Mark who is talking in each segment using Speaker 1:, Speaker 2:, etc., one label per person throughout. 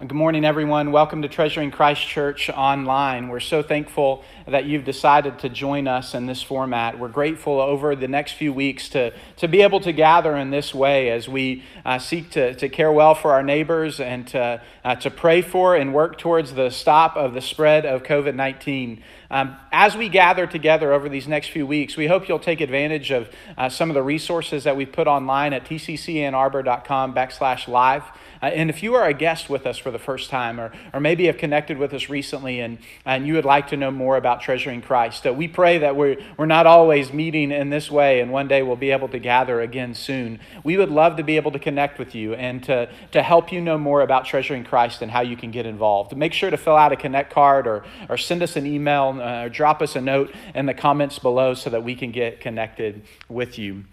Speaker 1: Good morning, everyone. Welcome to Treasuring Christ Church Online. We're so thankful that you've decided to join us in this format. We're grateful over the next few weeks to, to be able to gather in this way as we uh, seek to, to care well for our neighbors and to, uh, to pray for and work towards the stop of the spread of COVID 19. Um, as we gather together over these next few weeks, we hope you'll take advantage of uh, some of the resources that we put online at tccannarbor.com backslash live. Uh, and if you are a guest with us for the first time, or, or maybe have connected with us recently and, and you would like to know more about treasuring Christ, uh, we pray that we're, we're not always meeting in this way, and one day we'll be able to gather again soon. We would love to be able to connect with you and to, to help you know more about treasuring Christ and how you can get involved. Make sure to fill out a Connect card or, or send us an email uh, or drop us a note in the comments below so that we can get connected with you.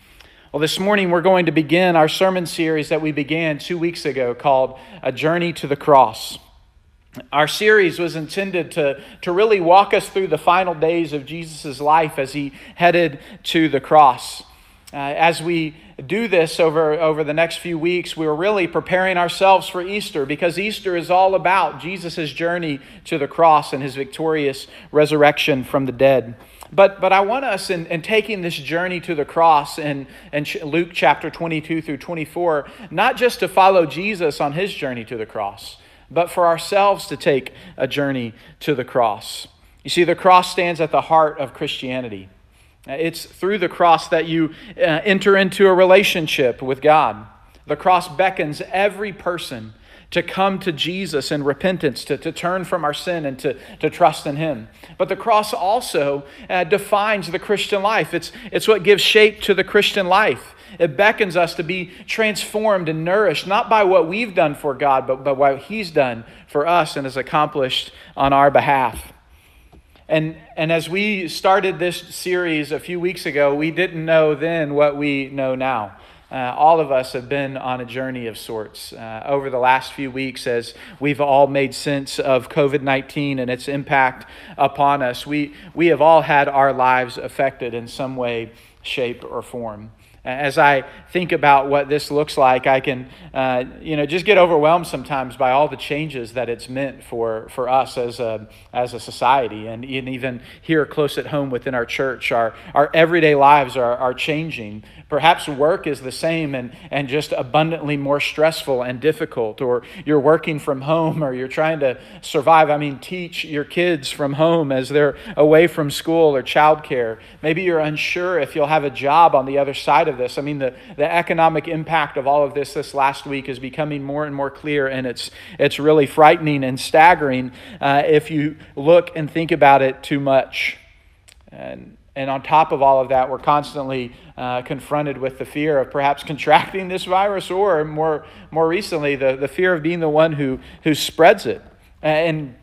Speaker 1: Well, this morning we're going to begin our sermon series that we began two weeks ago called A Journey to the Cross. Our series was intended to, to really walk us through the final days of Jesus' life as he headed to the cross. Uh, as we do this over, over the next few weeks, we're really preparing ourselves for Easter because Easter is all about Jesus' journey to the cross and his victorious resurrection from the dead. But, but I want us, in, in taking this journey to the cross in, in Luke chapter 22 through 24, not just to follow Jesus on his journey to the cross, but for ourselves to take a journey to the cross. You see, the cross stands at the heart of Christianity. It's through the cross that you uh, enter into a relationship with God. The cross beckons every person to come to Jesus in repentance, to, to turn from our sin and to, to trust in Him. But the cross also uh, defines the Christian life, it's, it's what gives shape to the Christian life. It beckons us to be transformed and nourished, not by what we've done for God, but by what He's done for us and has accomplished on our behalf. And, and as we started this series a few weeks ago, we didn't know then what we know now. Uh, all of us have been on a journey of sorts uh, over the last few weeks as we've all made sense of COVID 19 and its impact upon us. We, we have all had our lives affected in some way, shape, or form. As I think about what this looks like, I can, uh, you know, just get overwhelmed sometimes by all the changes that it's meant for, for us as a, as a society. And even here close at home within our church, our, our everyday lives are, are changing. Perhaps work is the same and, and just abundantly more stressful and difficult, or you're working from home, or you're trying to survive. I mean, teach your kids from home as they're away from school or childcare. Maybe you're unsure if you'll have a job on the other side of this. I mean, the, the economic impact of all of this this last week is becoming more and more clear, and it's, it's really frightening and staggering uh, if you look and think about it too much. And and on top of all of that, we're constantly uh, confronted with the fear of perhaps contracting this virus or more, more recently, the, the fear of being the one who, who spreads it. And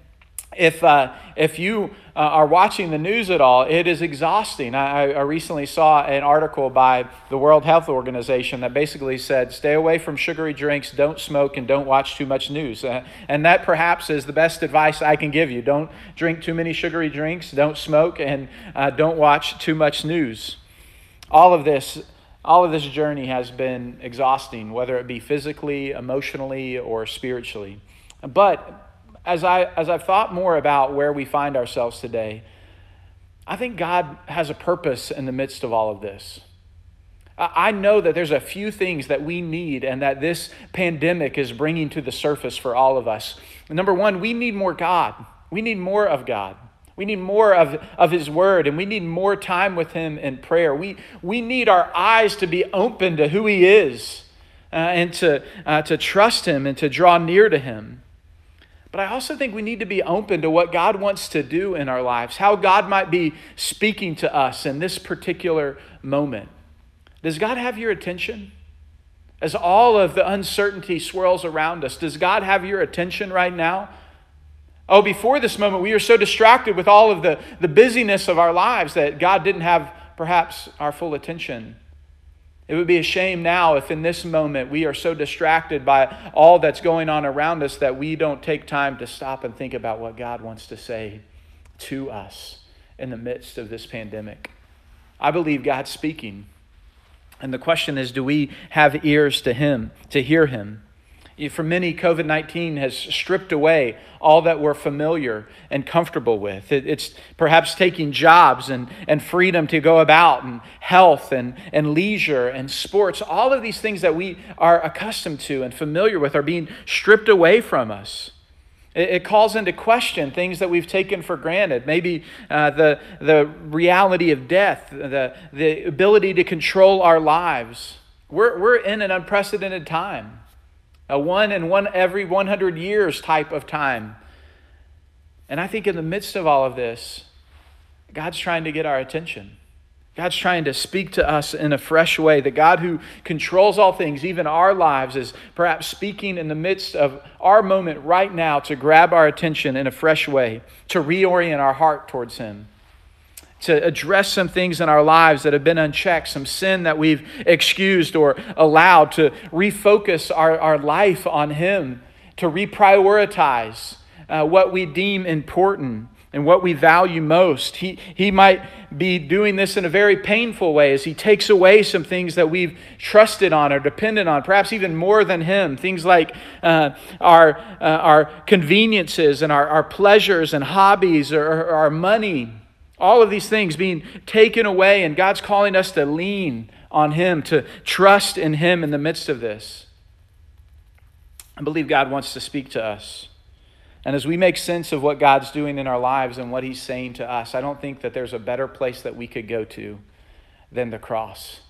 Speaker 1: if, uh, if you uh, are watching the news at all, it is exhausting. I, I, recently saw an article by the World Health Organization that basically said stay away from sugary drinks, don't smoke, and don't watch too much news. Uh, and that perhaps is the best advice I can give you. Don't drink too many sugary drinks, don't smoke, and uh, don't watch too much news. All of this. All of this journey has been exhausting, whether it be physically, emotionally, or spiritually. But as, I, as I've thought more about where we find ourselves today, I think God has a purpose in the midst of all of this. I know that there's a few things that we need and that this pandemic is bringing to the surface for all of us. Number one, we need more God. We need more of God. We need more of, of His Word, and we need more time with Him in prayer. We, we need our eyes to be open to who He is uh, and to, uh, to trust Him and to draw near to Him. But I also think we need to be open to what God wants to do in our lives, how God might be speaking to us in this particular moment. Does God have your attention? As all of the uncertainty swirls around us, does God have your attention right now? Oh, before this moment, we were so distracted with all of the, the busyness of our lives that God didn't have perhaps our full attention. It would be a shame now if in this moment we are so distracted by all that's going on around us that we don't take time to stop and think about what God wants to say to us in the midst of this pandemic. I believe God's speaking. And the question is do we have ears to Him, to hear Him? For many, COVID 19 has stripped away all that we're familiar and comfortable with. It's perhaps taking jobs and, and freedom to go about, and health and, and leisure and sports. All of these things that we are accustomed to and familiar with are being stripped away from us. It, calls into question things that we've taken for granted. Maybe uh, the, the reality of death, the, the ability to control our lives. We're, we're in an unprecedented time a one in one every 100 years type of time. And I think in the midst of all of this, God's trying to get our attention. God's trying to speak to us in a fresh way. The God who controls all things, even our lives, is perhaps speaking in the midst of our moment right now to grab our attention in a fresh way, to reorient our heart towards Him to address some things in our lives that have been unchecked, some sin that we've excused or allowed, to refocus our, our life on Him, to reprioritize uh, what we deem important and what we value most. He, he might be doing this in a very painful way as He takes away some things that we've trusted on or depended on, perhaps even more than Him. Things like uh, our, uh, our conveniences and our, our pleasures and hobbies or, or our money all of these things being taken away, and God's calling us to lean on Him, to trust in Him in the midst of this. I believe God wants to speak to us. And as we make sense of what God's doing in our lives and what He's saying to us, I don't think that there's a better place that we could go to than the cross.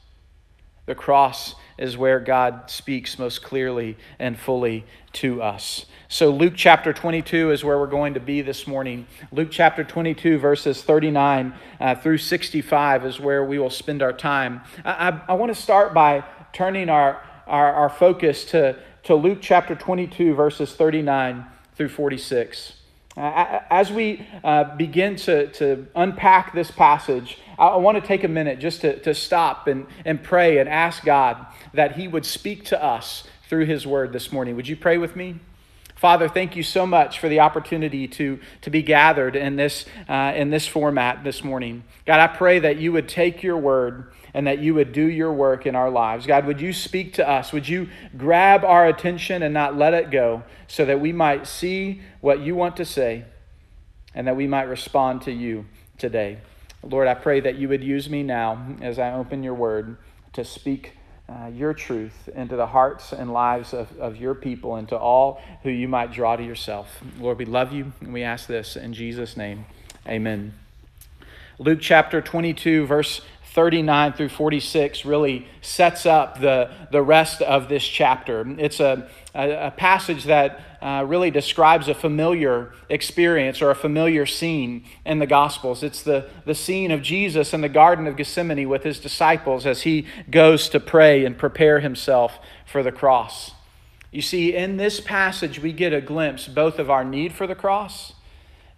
Speaker 1: The cross is where God speaks most clearly and fully to us. So, Luke chapter 22 is where we're going to be this morning. Luke chapter 22, verses 39 uh, through 65 is where we will spend our time. I, I, I want to start by turning our, our, our focus to, to Luke chapter 22, verses 39 through 46. Uh, as we uh, begin to, to unpack this passage, I want to take a minute just to, to stop and, and pray and ask God that He would speak to us through His word this morning. Would you pray with me? Father, thank you so much for the opportunity to, to be gathered in this, uh, in this format this morning. God, I pray that you would take your word and that you would do your work in our lives. God, would you speak to us? Would you grab our attention and not let it go so that we might see what you want to say and that we might respond to you today? Lord, I pray that you would use me now as I open your word to speak uh, your truth into the hearts and lives of, of your people and to all who you might draw to yourself. Lord, we love you and we ask this in Jesus' name. Amen. Luke chapter 22, verse 39 through 46 really sets up the, the rest of this chapter. It's a, a, a passage that uh, really describes a familiar experience or a familiar scene in the Gospels. It's the, the scene of Jesus in the Garden of Gethsemane with his disciples as he goes to pray and prepare himself for the cross. You see, in this passage, we get a glimpse both of our need for the cross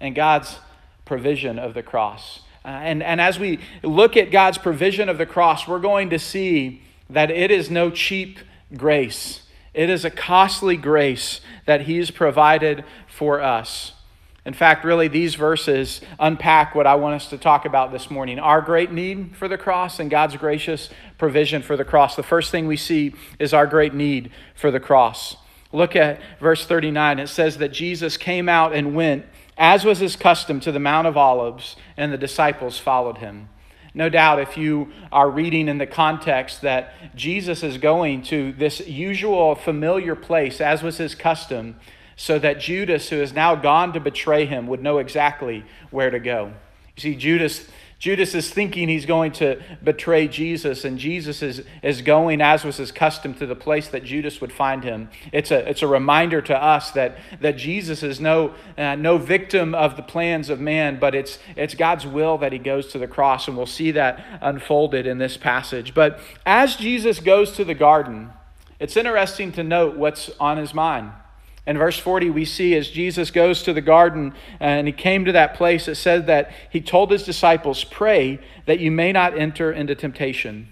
Speaker 1: and God's provision of the cross. Uh, and, and as we look at God's provision of the cross, we're going to see that it is no cheap grace. It is a costly grace that He's provided for us. In fact, really, these verses unpack what I want us to talk about this morning our great need for the cross and God's gracious provision for the cross. The first thing we see is our great need for the cross. Look at verse 39. It says that Jesus came out and went as was his custom, to the Mount of Olives, and the disciples followed him. No doubt, if you are reading in the context that Jesus is going to this usual familiar place, as was his custom, so that Judas, who has now gone to betray him, would know exactly where to go. You see, Judas Judas is thinking he's going to betray Jesus, and Jesus is, is going, as was his custom, to the place that Judas would find him. It's a, it's a reminder to us that, that Jesus is no, uh, no victim of the plans of man, but it's, it's God's will that he goes to the cross, and we'll see that unfolded in this passage. But as Jesus goes to the garden, it's interesting to note what's on his mind. In verse 40, we see as Jesus goes to the garden uh, and he came to that place, it said that he told his disciples, Pray that you may not enter into temptation.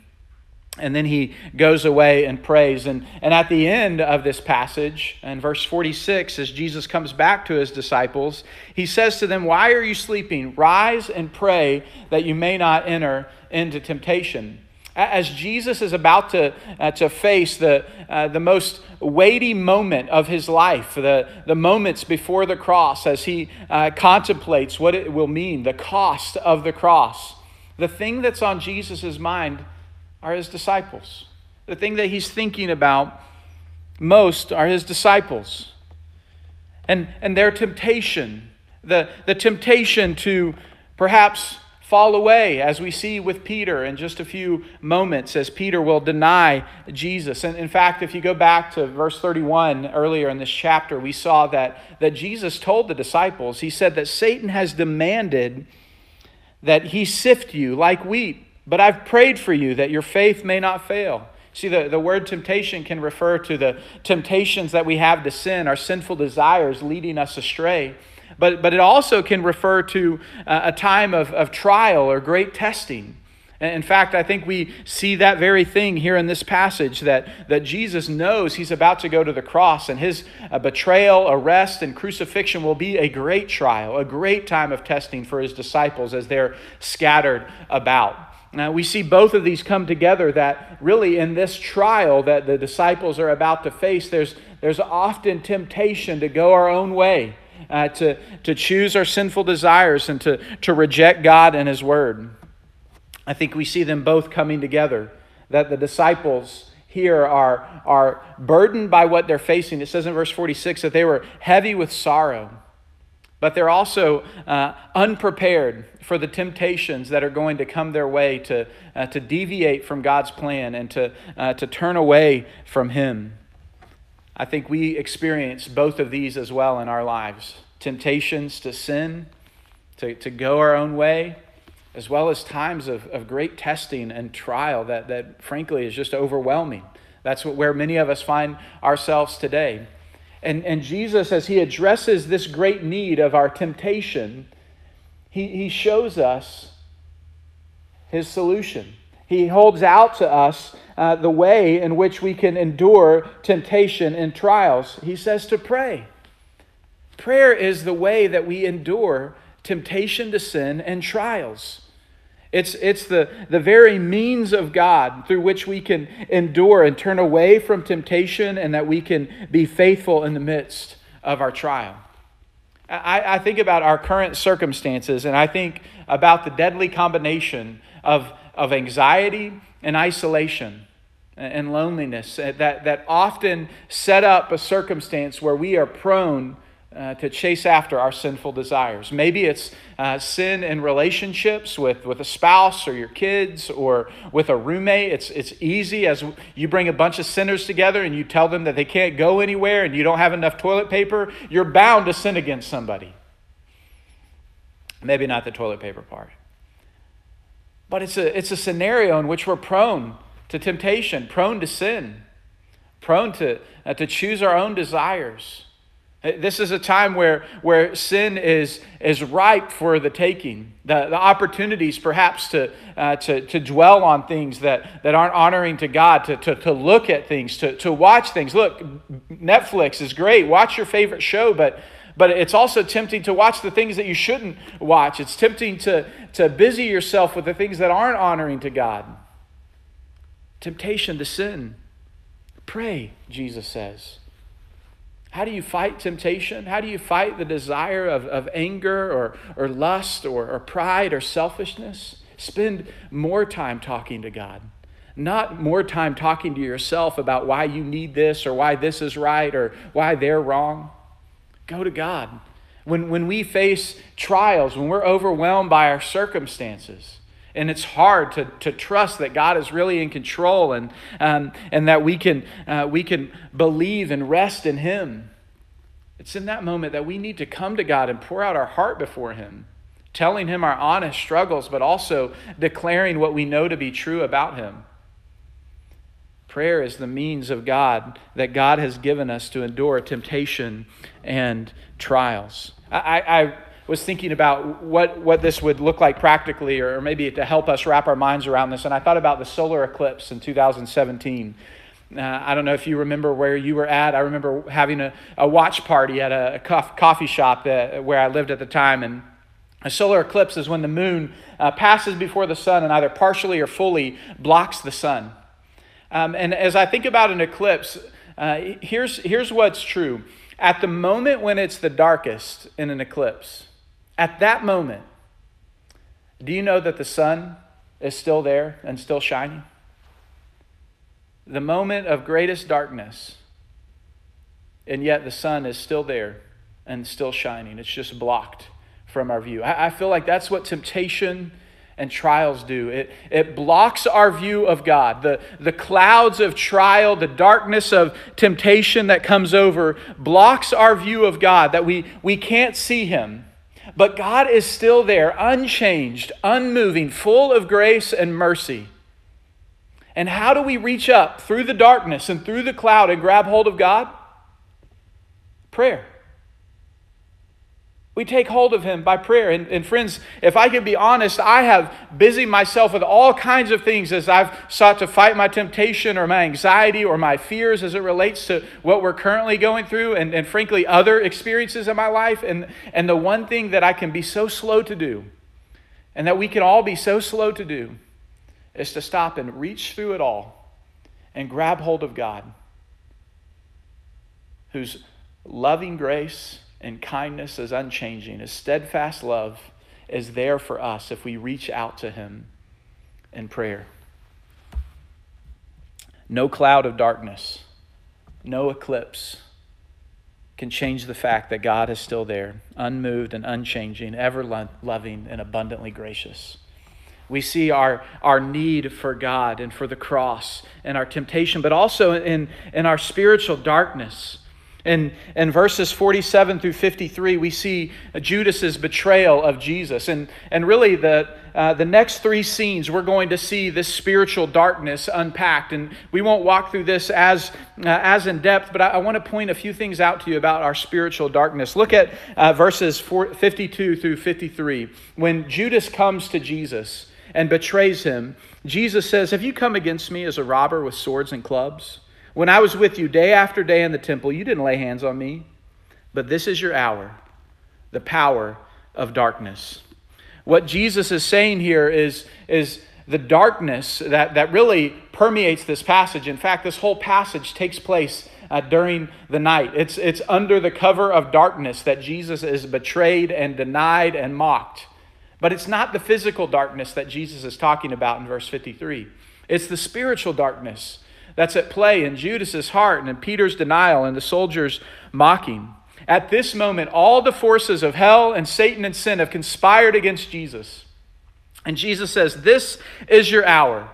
Speaker 1: And then he goes away and prays. And, and at the end of this passage, in verse 46, as Jesus comes back to his disciples, he says to them, Why are you sleeping? Rise and pray that you may not enter into temptation. As Jesus is about to, uh, to face the, uh, the most weighty moment of his life, the, the moments before the cross, as he uh, contemplates what it will mean, the cost of the cross, the thing that's on Jesus' mind are his disciples. The thing that he's thinking about most are his disciples and, and their temptation, the, the temptation to perhaps fall away, as we see with Peter in just a few moments, as Peter will deny Jesus. And in fact, if you go back to verse 31 earlier in this chapter, we saw that, that Jesus told the disciples, He said that Satan has demanded that he sift you like wheat, but I've prayed for you that your faith may not fail. See, the, the word temptation can refer to the temptations that we have to sin, our sinful desires leading us astray. But, but it also can refer to uh, a time of, of trial or great testing. In fact, I think we see that very thing here in this passage that, that Jesus knows he's about to go to the cross, and his uh, betrayal, arrest, and crucifixion will be a great trial, a great time of testing for his disciples as they're scattered about. Now, we see both of these come together that really in this trial that the disciples are about to face, there's, there's often temptation to go our own way, uh, to, to choose our sinful desires, and to, to reject God and His Word. I think we see them both coming together, that the disciples here are, are burdened by what they're facing. It says in verse 46 that they were heavy with sorrow but they're also uh, unprepared for the temptations that are going to come their way to, uh, to deviate from God's plan and to, uh, to turn away from Him. I think we experience both of these as well in our lives temptations to sin, to, to go our own way, as well as times of, of great testing and trial that, that, frankly, is just overwhelming. That's what, where many of us find ourselves today. And, and Jesus, as he addresses this great need of our temptation, he, he shows us his solution. He holds out to us uh, the way in which we can endure temptation and trials. He says to pray. Prayer is the way that we endure temptation to sin and trials. It's, it's the, the very means of God through which we can endure and turn away from temptation and that we can be faithful in the midst of our trial. I, I think about our current circumstances and I think about the deadly combination of, of anxiety and isolation and loneliness that, that often set up a circumstance where we are prone uh, to chase after our sinful desires. Maybe it's uh, sin in relationships with, with a spouse or your kids or with a roommate. It's, it's easy as you bring a bunch of sinners together and you tell them that they can't go anywhere and you don't have enough toilet paper, you're bound to sin against somebody. Maybe not the toilet paper part. But it's a, it's a scenario in which we're prone to temptation, prone to sin, prone to, uh, to choose our own desires. This is a time where, where sin is, is ripe for the taking. The, the opportunities, perhaps, to, uh, to, to dwell on things that, that aren't honoring to God, to, to, to look at things, to, to watch things. Look, Netflix is great. Watch your favorite show, but, but it's also tempting to watch the things that you shouldn't watch. It's tempting to, to busy yourself with the things that aren't honoring to God. Temptation to sin. Pray, Jesus says. How do you fight temptation? How do you fight the desire of, of anger or, or lust or, or pride or selfishness? Spend more time talking to God, not more time talking to yourself about why you need this or why this is right or why they're wrong. Go to God. When, when we face trials, when we're overwhelmed by our circumstances, and it's hard to, to trust that God is really in control and, um, and that we can, uh, we can believe and rest in Him. It's in that moment that we need to come to God and pour out our heart before Him, telling Him our honest struggles, but also declaring what we know to be true about Him. Prayer is the means of God that God has given us to endure temptation and trials. I, I was thinking about what, what this would look like practically, or maybe to help us wrap our minds around this. And I thought about the solar eclipse in 2017. Uh, I don't know if you remember where you were at. I remember having a, a watch party at a, a coffee shop that, where I lived at the time. And A solar eclipse is when the moon uh, passes before the sun and either partially or fully blocks the sun. Um, and as I think about an eclipse, uh, here's, here's what's true. At the moment when it's the darkest in an eclipse, at that moment, do you know that the sun is still there and still shining? The moment of greatest darkness, and yet the sun is still there and still shining. It's just blocked from our view. I, feel like that's what temptation and trials do. It, it blocks our view of God. The, the clouds of trial, the darkness of temptation that comes over, blocks our view of God, that we, we can't see Him. But God is still there, unchanged, unmoving, full of grace and mercy. And how do we reach up through the darkness and through the cloud and grab hold of God? Prayer. We take hold of him by prayer. And, and, friends, if I can be honest, I have busied myself with all kinds of things as I've sought to fight my temptation or my anxiety or my fears as it relates to what we're currently going through and, and frankly, other experiences in my life. And, and the one thing that I can be so slow to do, and that we can all be so slow to do, is to stop and reach through it all and grab hold of God, whose loving grace and kindness is unchanging. His steadfast love is there for us if we reach out to Him in prayer. No cloud of darkness, no eclipse can change the fact that God is still there, unmoved and unchanging, ever loving and abundantly gracious. We see our, our need for God and for the cross and our temptation, but also in, in our spiritual darkness in, in verses 47 through 53, we see Judas's betrayal of Jesus. And, and really, the, uh, the next three scenes, we're going to see this spiritual darkness unpacked. And we won't walk through this as, uh, as in depth, but I, I, want to point a few things out to you about our spiritual darkness. Look at uh, verses 4, 52 through 53. When Judas comes to Jesus and betrays him, Jesus says, Have you come against me as a robber with swords and clubs? When I was with you day after day in the temple, you didn't lay hands on me. But this is your hour, the power of darkness. What Jesus is saying here is, is the darkness that, that really permeates this passage. In fact, this whole passage takes place uh, during the night. It's, it's under the cover of darkness that Jesus is betrayed and denied and mocked. But it's not the physical darkness that Jesus is talking about in verse 53, it's the spiritual darkness that's at play in Judas's heart and in Peter's denial and the soldiers' mocking. At this moment, all the forces of hell and Satan and sin have conspired against Jesus. And Jesus says, This is your hour.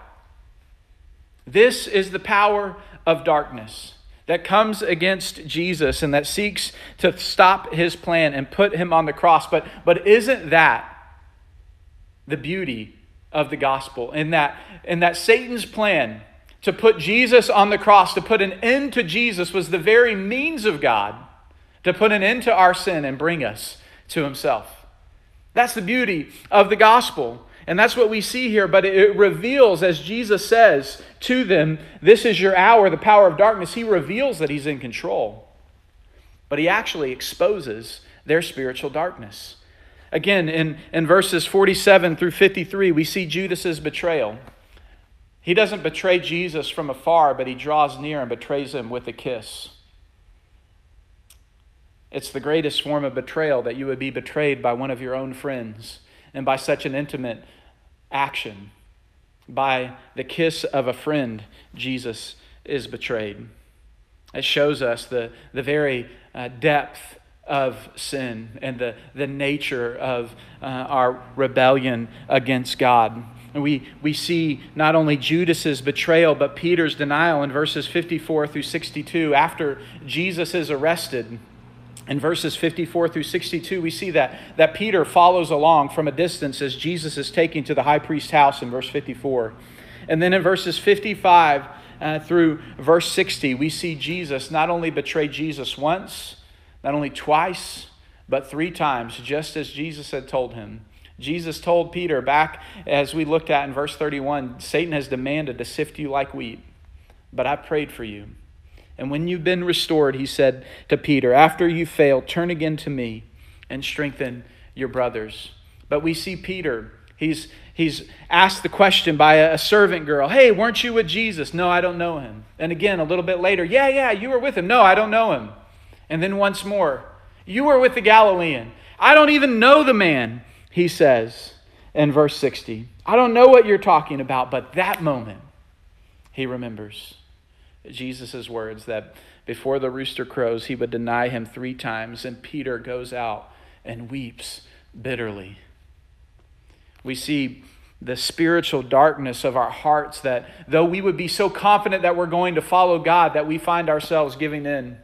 Speaker 1: This is the power of darkness that comes against Jesus and that seeks to stop his plan and put him on the cross. But, but isn't that the beauty of the gospel? In that, in that Satan's plan to put Jesus on the cross, to put an end to Jesus, was the very means of God to put an end to our sin and bring us to Himself. That's the beauty of the gospel. And that's what we see here, but it reveals, as Jesus says to them, This is your hour, the power of darkness. He reveals that He's in control. But He actually exposes their spiritual darkness. Again, in, in verses 47 through 53, we see Judas's betrayal. He doesn't betray Jesus from afar, but he draws near and betrays him with a kiss. It's the greatest form of betrayal that you would be betrayed by one of your own friends and by such an intimate action. By the kiss of a friend, Jesus is betrayed. It shows us the, the very uh, depth of sin and the, the nature of uh, our rebellion against God. And we, we see not only Judas's betrayal, but Peter's denial in verses 54 through 62. After Jesus is arrested, in verses 54 through 62, we see that, that Peter follows along from a distance as Jesus is taken to the high priest's house in verse 54. And then in verses 55 uh, through verse 60, we see Jesus not only betray Jesus once, not only twice, but three times, just as Jesus had told him. Jesus told Peter back as we looked at in verse 31 Satan has demanded to sift you like wheat, but I prayed for you. And when you've been restored, he said to Peter, after you fail, turn again to me and strengthen your brothers. But we see Peter. He's, he's asked the question by a, servant girl Hey, weren't you with Jesus? No, I don't know him. And again, a little bit later, Yeah, yeah, you were with him. No, I don't know him. And then once more, You were with the Galilean. I don't even know the man, he says in verse 60. I don't know what you're talking about, but that moment, he remembers Jesus' words that before the rooster crows, he would deny him three times, and Peter goes out and weeps bitterly. We see the spiritual darkness of our hearts that though we would be so confident that we're going to follow God, that we find ourselves giving in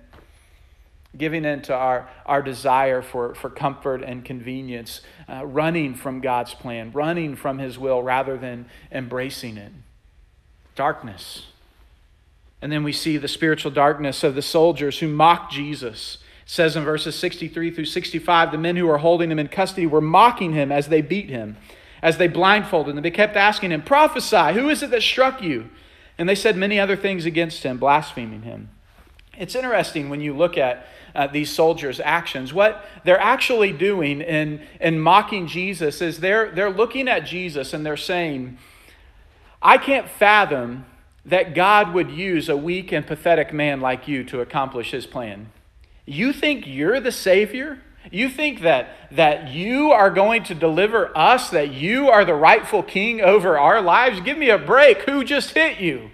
Speaker 1: giving in to our, our desire for, for comfort and convenience, uh, running from God's plan, running from His will rather than embracing it. Darkness. And then we see the spiritual darkness of the soldiers who mocked Jesus. It says in verses 63 through 65 the men who were holding him in custody were mocking him as they beat him, as they blindfolded him. They kept asking him, Prophesy, who is it that struck you? And they said many other things against him, blaspheming him. It's interesting when you look at uh, these soldiers' actions. What they're actually doing in, in mocking Jesus is they're, they're looking at Jesus and they're saying, I can't fathom that God would use a weak and pathetic man like you to accomplish his plan. You think you're the Savior? You think that, that you are going to deliver us, that you are the rightful king over our lives? Give me a break. Who just hit you?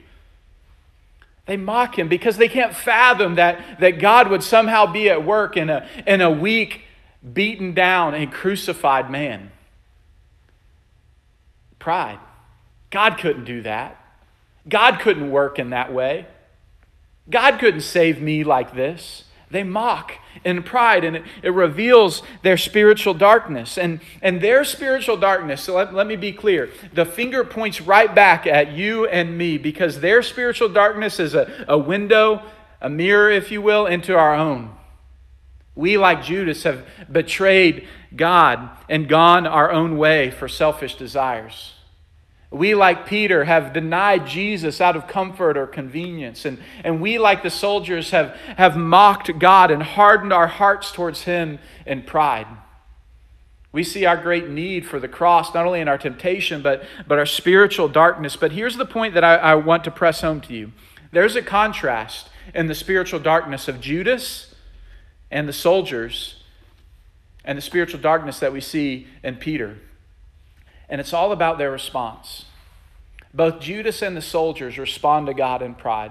Speaker 1: They mock him because they can't fathom that, that God would somehow be at work in a, in a weak, beaten down, and crucified man. Pride. God couldn't do that. God couldn't work in that way. God couldn't save me like this. They mock in pride, and it, it reveals their spiritual darkness. And, and their spiritual darkness, so let, let me be clear the finger points right back at you and me because their spiritual darkness is a, a window, a mirror, if you will, into our own. We, like Judas, have betrayed God and gone our own way for selfish desires. We, like Peter, have denied Jesus out of comfort or convenience. And, and we, like the soldiers, have, have mocked God and hardened our hearts towards Him in pride. We see our great need for the cross, not only in our temptation, but, but our spiritual darkness. But here's the point that I, I want to press home to you there's a contrast in the spiritual darkness of Judas and the soldiers and the spiritual darkness that we see in Peter and it's all about their response. Both Judas and the soldiers respond to God in pride,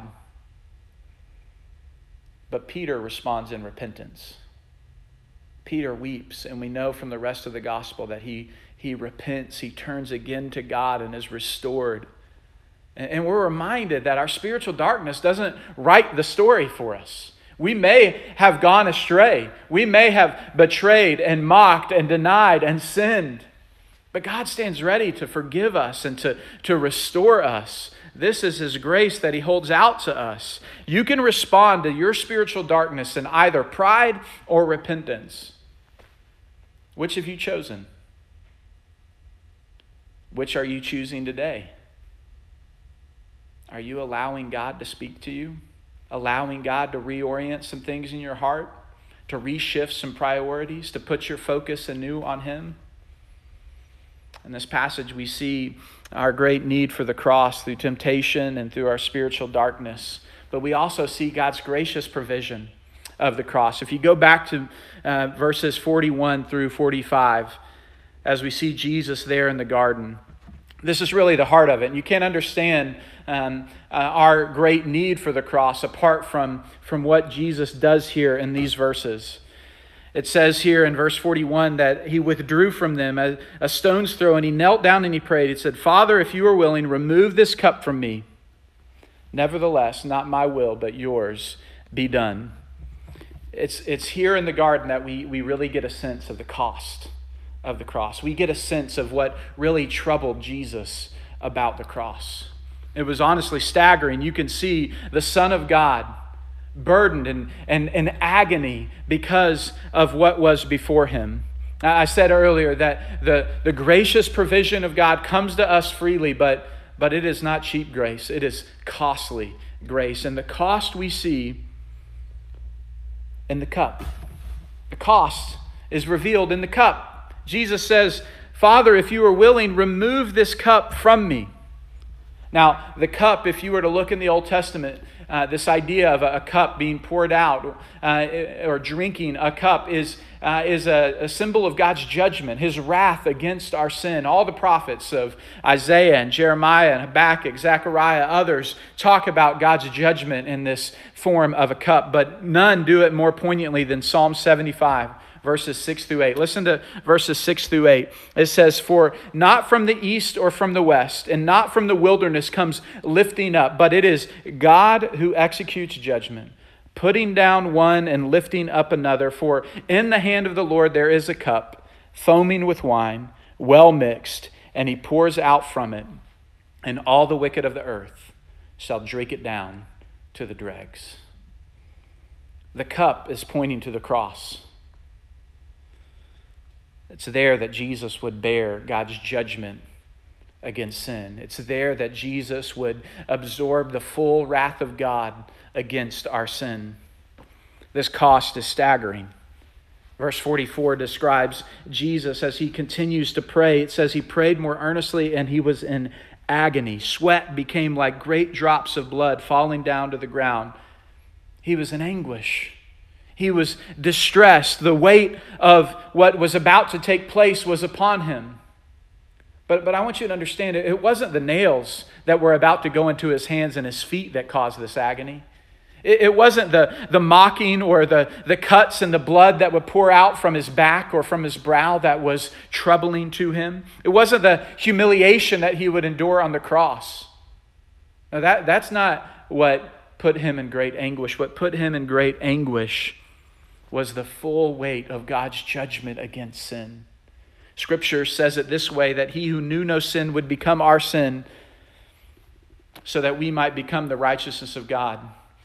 Speaker 1: but Peter responds in repentance. Peter weeps, and we know from the rest of the gospel that he, he repents, he turns again to God and is restored. And, and we're reminded that our spiritual darkness doesn't write the story for us. We may have gone astray. We may have betrayed and mocked and denied and sinned. But God stands ready to forgive us and to, to restore us. This is His grace that He holds out to us. You can respond to your spiritual darkness in either pride or repentance. Which have you chosen? Which are you choosing today? Are you allowing God to speak to you? Allowing God to reorient some things in your heart? To reshift some priorities? To put your focus anew on Him? In this passage, we see our great need for the cross through temptation and through our spiritual darkness. But we also see God's gracious provision of the cross. If you go back to uh, verses 41 through 45, as we see Jesus there in the garden, this is really the heart of it. And you can't understand um, uh, our great need for the cross apart from, from what Jesus does here in these verses. It says here in verse 41 that he withdrew from them a, a stone's throw and he knelt down and he prayed. He said, Father, if you are willing, remove this cup from me. Nevertheless, not my will, but yours be done. It's, it's here in the garden that we, we really get a sense of the cost of the cross. We get a sense of what really troubled Jesus about the cross. It was honestly staggering. You can see the Son of God burdened and, and, and agony because of what was before him. I said earlier that the, the gracious provision of God comes to us freely, but, but it is not cheap grace, it is costly grace. And the cost we see in the cup. The cost is revealed in the cup. Jesus says, Father, if you are willing, remove this cup from me. Now, the cup, if you were to look in the Old Testament, uh, this idea of a, a, cup being poured out uh, or drinking a cup is, uh, is a, a, symbol of God's judgment, his wrath against our sin. All the prophets of Isaiah and Jeremiah and Habakkuk, Zechariah, others talk about God's judgment in this form of a cup, but none do it more poignantly than Psalm 75 verses 6 through 8. Listen to verses 6 through 8. It says, For not from the east or from the west, and not from the wilderness comes lifting up, but it is God who executes judgment, putting down one and lifting up another. For in the hand of the Lord there is a cup, foaming with wine, well mixed, and he pours out from it, and all the wicked of the earth shall drink it down to the dregs. The cup is pointing to the cross. It's there that Jesus would bear God's judgment against sin. It's there that Jesus would absorb the full wrath of God against our sin. This cost is staggering. Verse 44 describes Jesus as he continues to pray. It says he prayed more earnestly and he was in agony. Sweat became like great drops of blood falling down to the ground. He was in anguish. He was distressed. The weight of what was about to take place was upon him. But, but I want you to understand it, it wasn't the nails that were about to go into his hands and his feet that caused this agony. It, it wasn't the, the mocking or the, the cuts and the blood that would pour out from his back or from his brow that was troubling to him. It wasn't the humiliation that he would endure on the cross. Now, that, that's not what put him in great anguish. What put him in great anguish was the full weight of God's judgment against sin. Scripture says it this way that he who knew no sin would become our sin so that we might become the righteousness of God.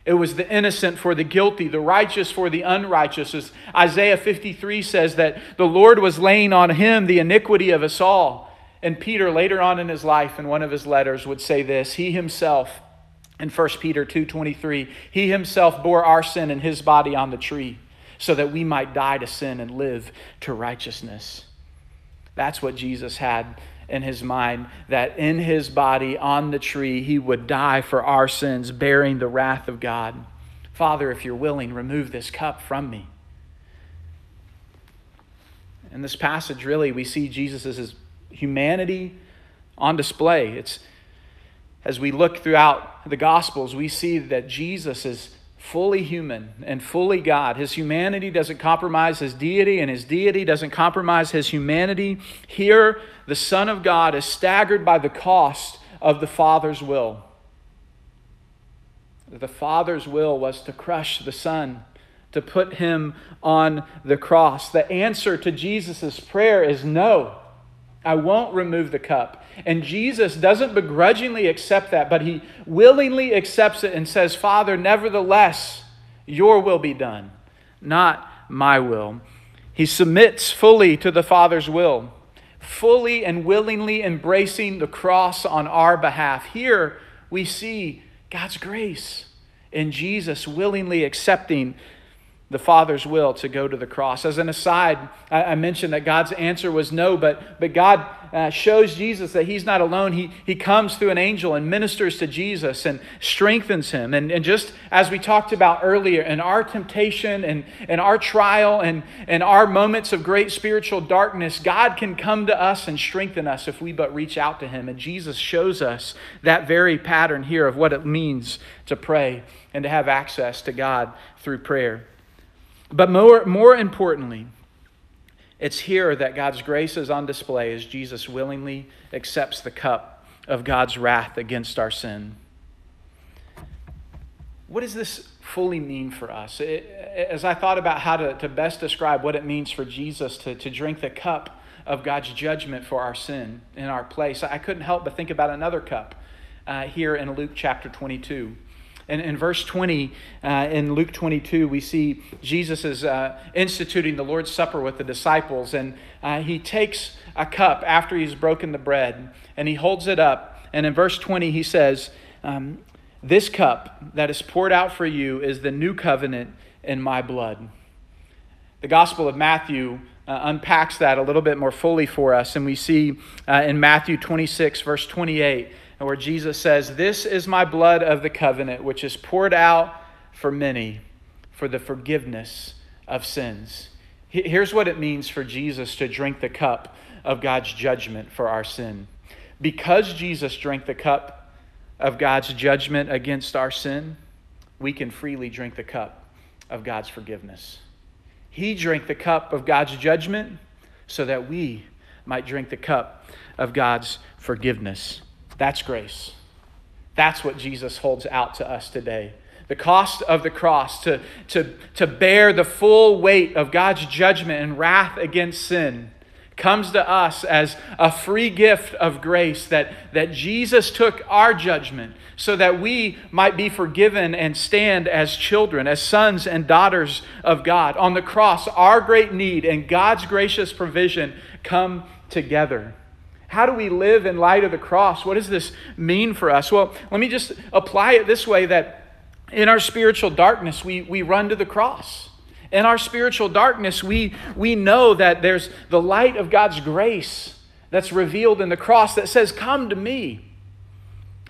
Speaker 1: It was the innocent for the guilty, the righteous for the unrighteous. As Isaiah 53 says that the Lord was laying on him the iniquity of us all. And Peter, later on in his life, in one of his letters, would say this He himself, in 1 Peter 2.23, he himself bore our sin in his body on the tree so that we might die to sin and live to righteousness. That's what Jesus had in his mind that in his body on the tree he would die for our sins, bearing the wrath of God. Father, if you're willing, remove this cup from me. In this passage, really, we see Jesus' humanity on display. It's as we look throughout the Gospels, we see that Jesus is fully human and fully God. His humanity doesn't compromise his deity, and his deity doesn't compromise his humanity. Here, the Son of God is staggered by the cost of the Father's will. The Father's will was to crush the Son, to put him on the cross. The answer to Jesus' prayer is no. I won't remove the cup. And Jesus doesn't begrudgingly accept that, but he willingly accepts it and says, Father, nevertheless, your will be done, not my will. He submits fully to the Father's will, fully and willingly embracing the cross on our behalf. Here we see God's grace in Jesus willingly accepting the Father's will to go to the cross. As an aside, I, mentioned that God's answer was no, but, but God uh, shows Jesus that he's not alone. He, he comes through an angel and ministers to Jesus and strengthens him. And, and just as we talked about earlier, in our temptation and, and our trial and, and our moments of great spiritual darkness, God can come to us and strengthen us if we but reach out to him. And Jesus shows us that very pattern here of what it means to pray and to have access to God through prayer. But more, more importantly, it's here that God's grace is on display as Jesus willingly accepts the cup of God's wrath against our sin. What does this fully mean for us? It, as I thought about how to, to best describe what it means for Jesus to, to drink the cup of God's judgment for our sin in our place, I couldn't help but think about another cup uh, here in Luke chapter 22. And in verse 20, uh, in Luke 22, we see Jesus is uh, instituting the Lord's Supper with the disciples, and uh, he takes a cup after he's broken the bread, and he holds it up. And in verse 20, he says, um, This cup that is poured out for you is the new covenant in my blood. The Gospel of Matthew uh, unpacks that a little bit more fully for us. And we see uh, in Matthew 26, verse 28, where Jesus says, This is my blood of the covenant, which is poured out for many for the forgiveness of sins. Here's what it means for Jesus to drink the cup of God's judgment for our sin. Because Jesus drank the cup of God's judgment against our sin, we can freely drink the cup of God's forgiveness. He drank the cup of God's judgment so that we might drink the cup of God's forgiveness. That's grace. That's what Jesus holds out to us today. The cost of the cross, to, to, to bear the full weight of God's judgment and wrath against sin, comes to us as a free gift of grace that, that Jesus took our judgment so that we might be forgiven and stand as children, as sons and daughters of God. On the cross, our great need and God's gracious provision come together. How do we live in light of the cross? What does this mean for us? Well, let me just apply it this way that in our spiritual darkness, we, we run to the cross. In our spiritual darkness, we, we know that there's the light of God's grace that's revealed in the cross that says, Come to me.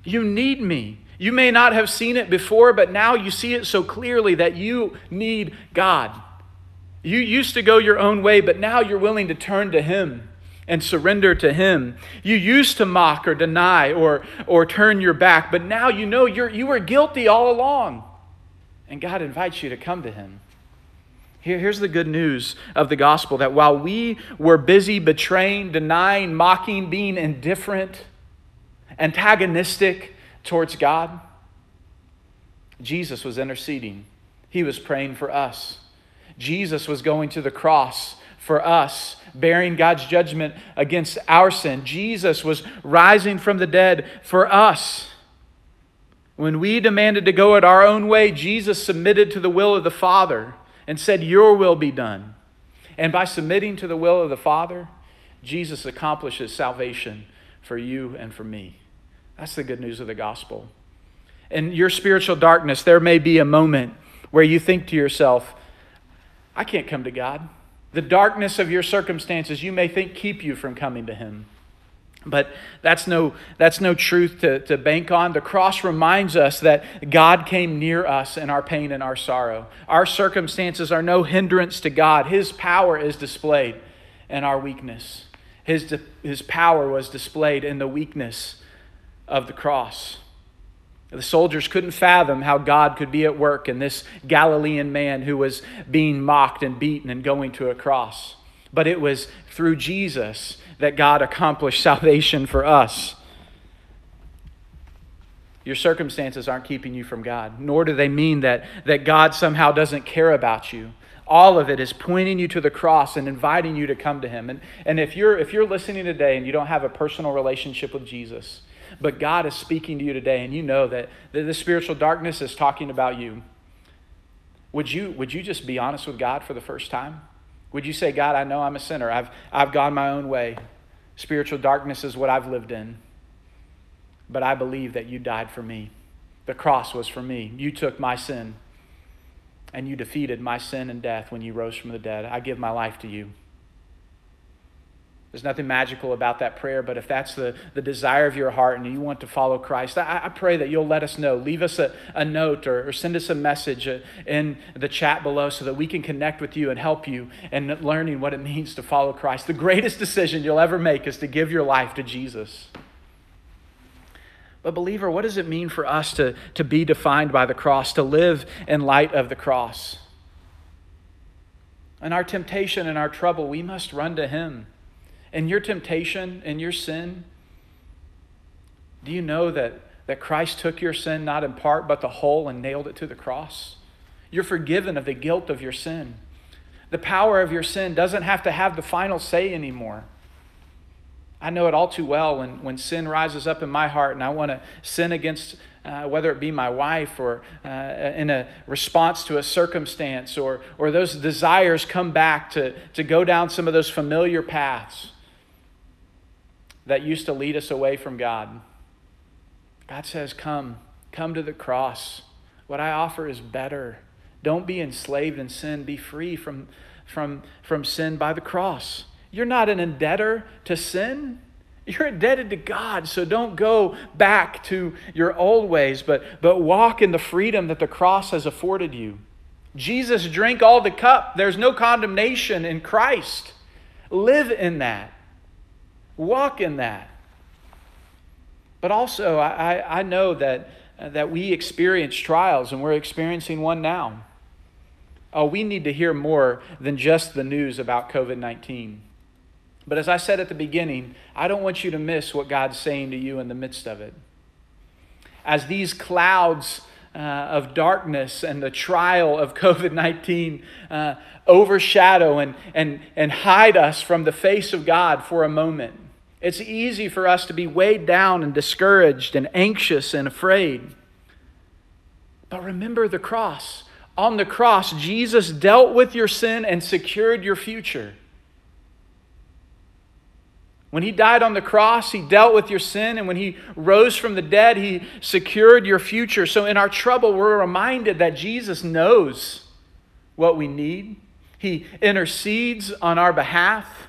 Speaker 1: You need me. You may not have seen it before, but now you see it so clearly that you need God. You used to go your own way, but now you're willing to turn to Him and surrender to Him. You used to mock or deny or, or turn your back, but now you know you're, you were guilty all along. And God invites you to come to Him. Here, here's the good news of the gospel that while we were busy betraying, denying, mocking, being indifferent, antagonistic towards God, Jesus was interceding. He was praying for us. Jesus was going to the cross for us, bearing God's judgment against our sin. Jesus was rising from the dead for us. When we demanded to go it our own way, Jesus submitted to the will of the Father and said, Your will be done. And by submitting to the will of the Father, Jesus accomplishes salvation for you and for me. That's the good news of the gospel. In your spiritual darkness, there may be a moment where you think to yourself, I can't come to God. The darkness of your circumstances, you may think, keep you from coming to Him. But that's no, that's no truth to, to bank on. The cross reminds us that God came near us in our pain and our sorrow. Our circumstances are no hindrance to God. His power is displayed in our weakness. His, his power was displayed in the weakness of the cross. The soldiers couldn't fathom how God could be at work in this Galilean man who was being mocked and beaten and going to a cross. But it was through Jesus that God accomplished salvation for us. Your circumstances aren't keeping you from God, nor do they mean that, that God somehow doesn't care about you. All of it is pointing you to the cross and inviting you to come to Him. And, and if, you're, if you're listening today and you don't have a personal relationship with Jesus, but God is speaking to you today, and you know that, the spiritual darkness is talking about you. Would you, would you just be honest with God for the first time? Would you say, God, I know I'm a sinner. I've, I've gone my own way. Spiritual darkness is what I've lived in. But I believe that you died for me. The cross was for me. You took my sin and you defeated my sin and death when you rose from the dead. I give my life to you. There's nothing magical about that prayer, but if that's the, the desire of your heart and you want to follow Christ, I, I pray that you'll let us know. Leave us a, a note or, or send us a message uh, in the chat below so that we can connect with you and help you in learning what it means to follow Christ. The greatest decision you'll ever make is to give your life to Jesus. But, believer, what does it mean for us to, to be defined by the cross, to live in light of the cross? In our temptation and our trouble, we must run to Him in your temptation and your sin, do you know that, that Christ took your sin not in part but the whole and nailed it to the cross? You're forgiven of the guilt of your sin. The power of your sin doesn't have to have the final say anymore. I know it all too well when, when sin rises up in my heart and I want to sin against, uh, whether it be my wife or uh, in a response to a circumstance, or, or those desires come back to, to go down some of those familiar paths that used to lead us away from God. God says, Come, come to the cross. What I offer is better. Don't be enslaved in sin. Be free from from, from sin by the cross. You're not an indebter to sin. You're indebted to God, so don't go back to your old ways, but, but walk in the freedom that the cross has afforded you. Jesus drank all the cup. There's no condemnation in Christ. Live in that, walk in that. But also, I, I know that, that we experience trials, and we're experiencing one now. Oh, we need to hear more than just the news about COVID 19. But as I said at the beginning, I don't want you to miss what God's saying to you in the midst of it. As these clouds uh, of darkness and the trial of COVID 19 uh, overshadow and, and, and hide us from the face of God for a moment, it's easy for us to be weighed down and discouraged and anxious and afraid. But remember the cross. On the cross, Jesus dealt with your sin and secured your future. When he died on the cross, he dealt with your sin, and when he rose from the dead, he secured your future. So in our trouble, we're reminded that Jesus knows what we need. He intercedes on our behalf.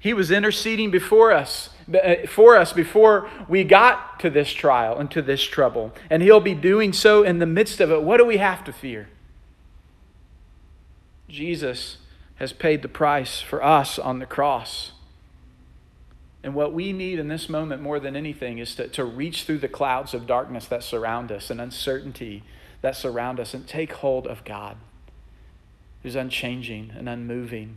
Speaker 1: He was interceding before us, uh, for us before we got to this trial and to this trouble. And he'll be doing so in the midst of it. What do we have to fear? Jesus has paid the price for us on the cross. And what we need in this moment more than anything is to, to reach through the clouds of darkness that surround us and uncertainty that surround us and take hold of God, who's unchanging and unmoving,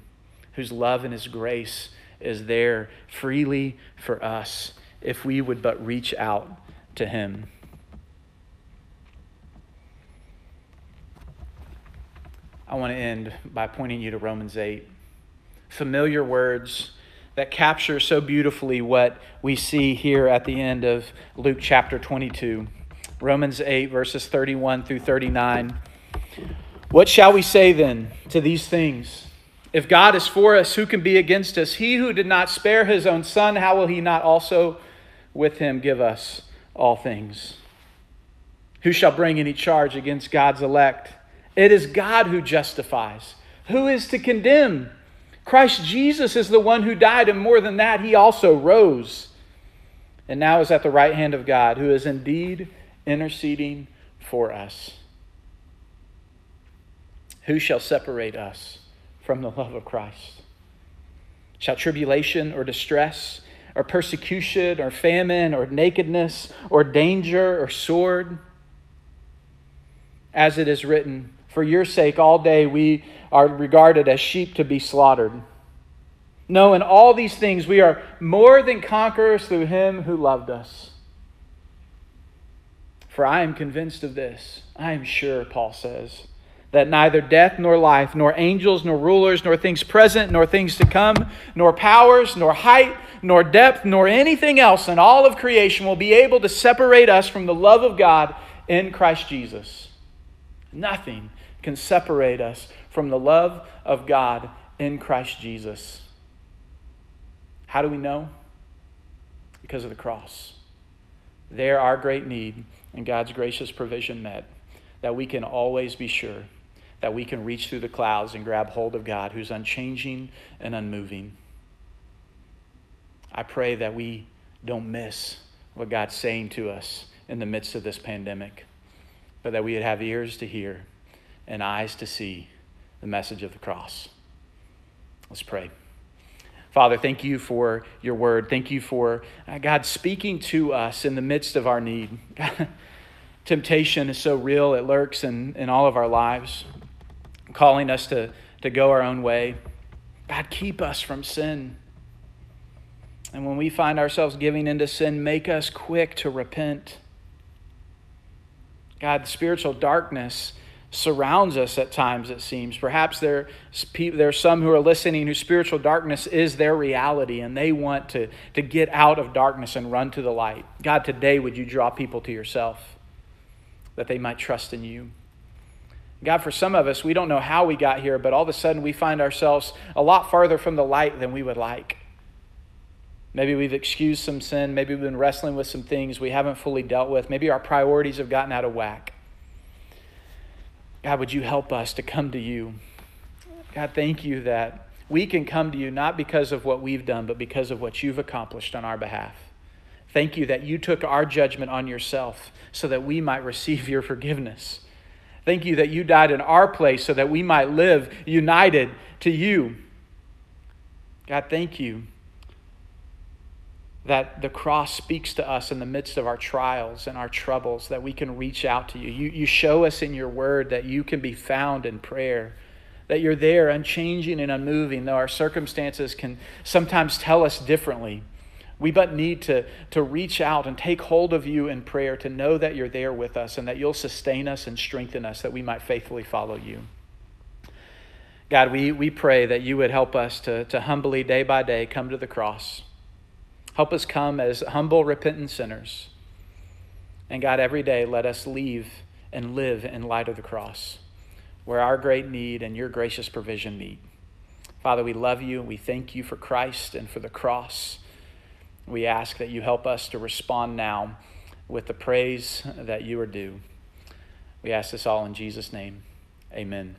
Speaker 1: whose love and his grace is there freely for us if we would but reach out to him. I want to end by pointing you to Romans 8. Familiar words that capture so beautifully what we see here at the end of Luke chapter 22. Romans 8, verses 31 through 39. What shall we say then to these things? If God is for us, who can be against us? He who did not spare his own son, how will he not also with him give us all things? Who shall bring any charge against God's elect? It is God who justifies. Who is to condemn? Christ Jesus is the one who died, and more than that, he also rose and now is at the right hand of God, who is indeed interceding for us. Who shall separate us from the love of Christ? Shall tribulation or distress or persecution or famine or nakedness or danger or sword? As it is written, For your sake all day we are regarded as sheep to be slaughtered. No, in all these things we are more than conquerors through him who loved us. For I am convinced of this. I am sure, Paul says, that neither death nor life, nor angels, nor rulers, nor things present, nor things to come, nor powers, nor height, nor depth, nor anything else in all of creation will be able to separate us from the love of God in Christ Jesus. Nothing can separate us from the love of God in Christ Jesus. How do we know? Because of the cross. There, our great need and God's gracious provision met, that we can always be sure that we can reach through the clouds and grab hold of God who's unchanging and unmoving. I pray that we don't miss what God's saying to us in the midst of this pandemic, but that we would have ears to hear and eyes to see the message of the cross. Let's pray. Father, thank you for your word. Thank you for uh, God speaking to us in the midst of our need. temptation is so real, it lurks in, in all of our lives, calling us to, to go our own way. God, keep us from sin. And when we find ourselves giving into sin, make us quick to repent. God, spiritual darkness surrounds us at times, it seems. Perhaps there, there are some who are listening whose spiritual darkness is their reality and they want to, to get out of darkness and run to the light. God, today would you draw people to yourself that they might trust in you? God, for some of us, we don't know how we got here, but all of a sudden we find ourselves a lot farther from the light than we would like. Maybe we've excused some sin. Maybe we've been wrestling with some things we haven't fully dealt with. Maybe our priorities have gotten out of whack. God, would you help us to come to you God, thank you that we can come to you not because of what we've done, but because of what you've accomplished on our behalf. Thank you that you took our judgment on yourself so that we might receive your forgiveness. Thank you that you died in our place so that we might live united to you. God, thank you that the cross speaks to us in the midst of our trials and our troubles, that we can reach out to you. You, you show us in your word that you can be found in prayer, that you're there, unchanging and unmoving, though our circumstances can sometimes tell us differently. We but need to, to reach out and take hold of you in prayer to know that you're there with us and that you'll sustain us and strengthen us that we might faithfully follow you. God, we, we pray that you would help us to, to humbly, day by day, come to the cross Help us come as humble, repentant sinners. And God, every day let us leave and live in light of the cross, where our great need and your gracious provision meet. Father, we love you. We thank you for Christ and for the cross. We ask that you help us to respond now with the praise that you are due. We ask this all in Jesus' name. Amen.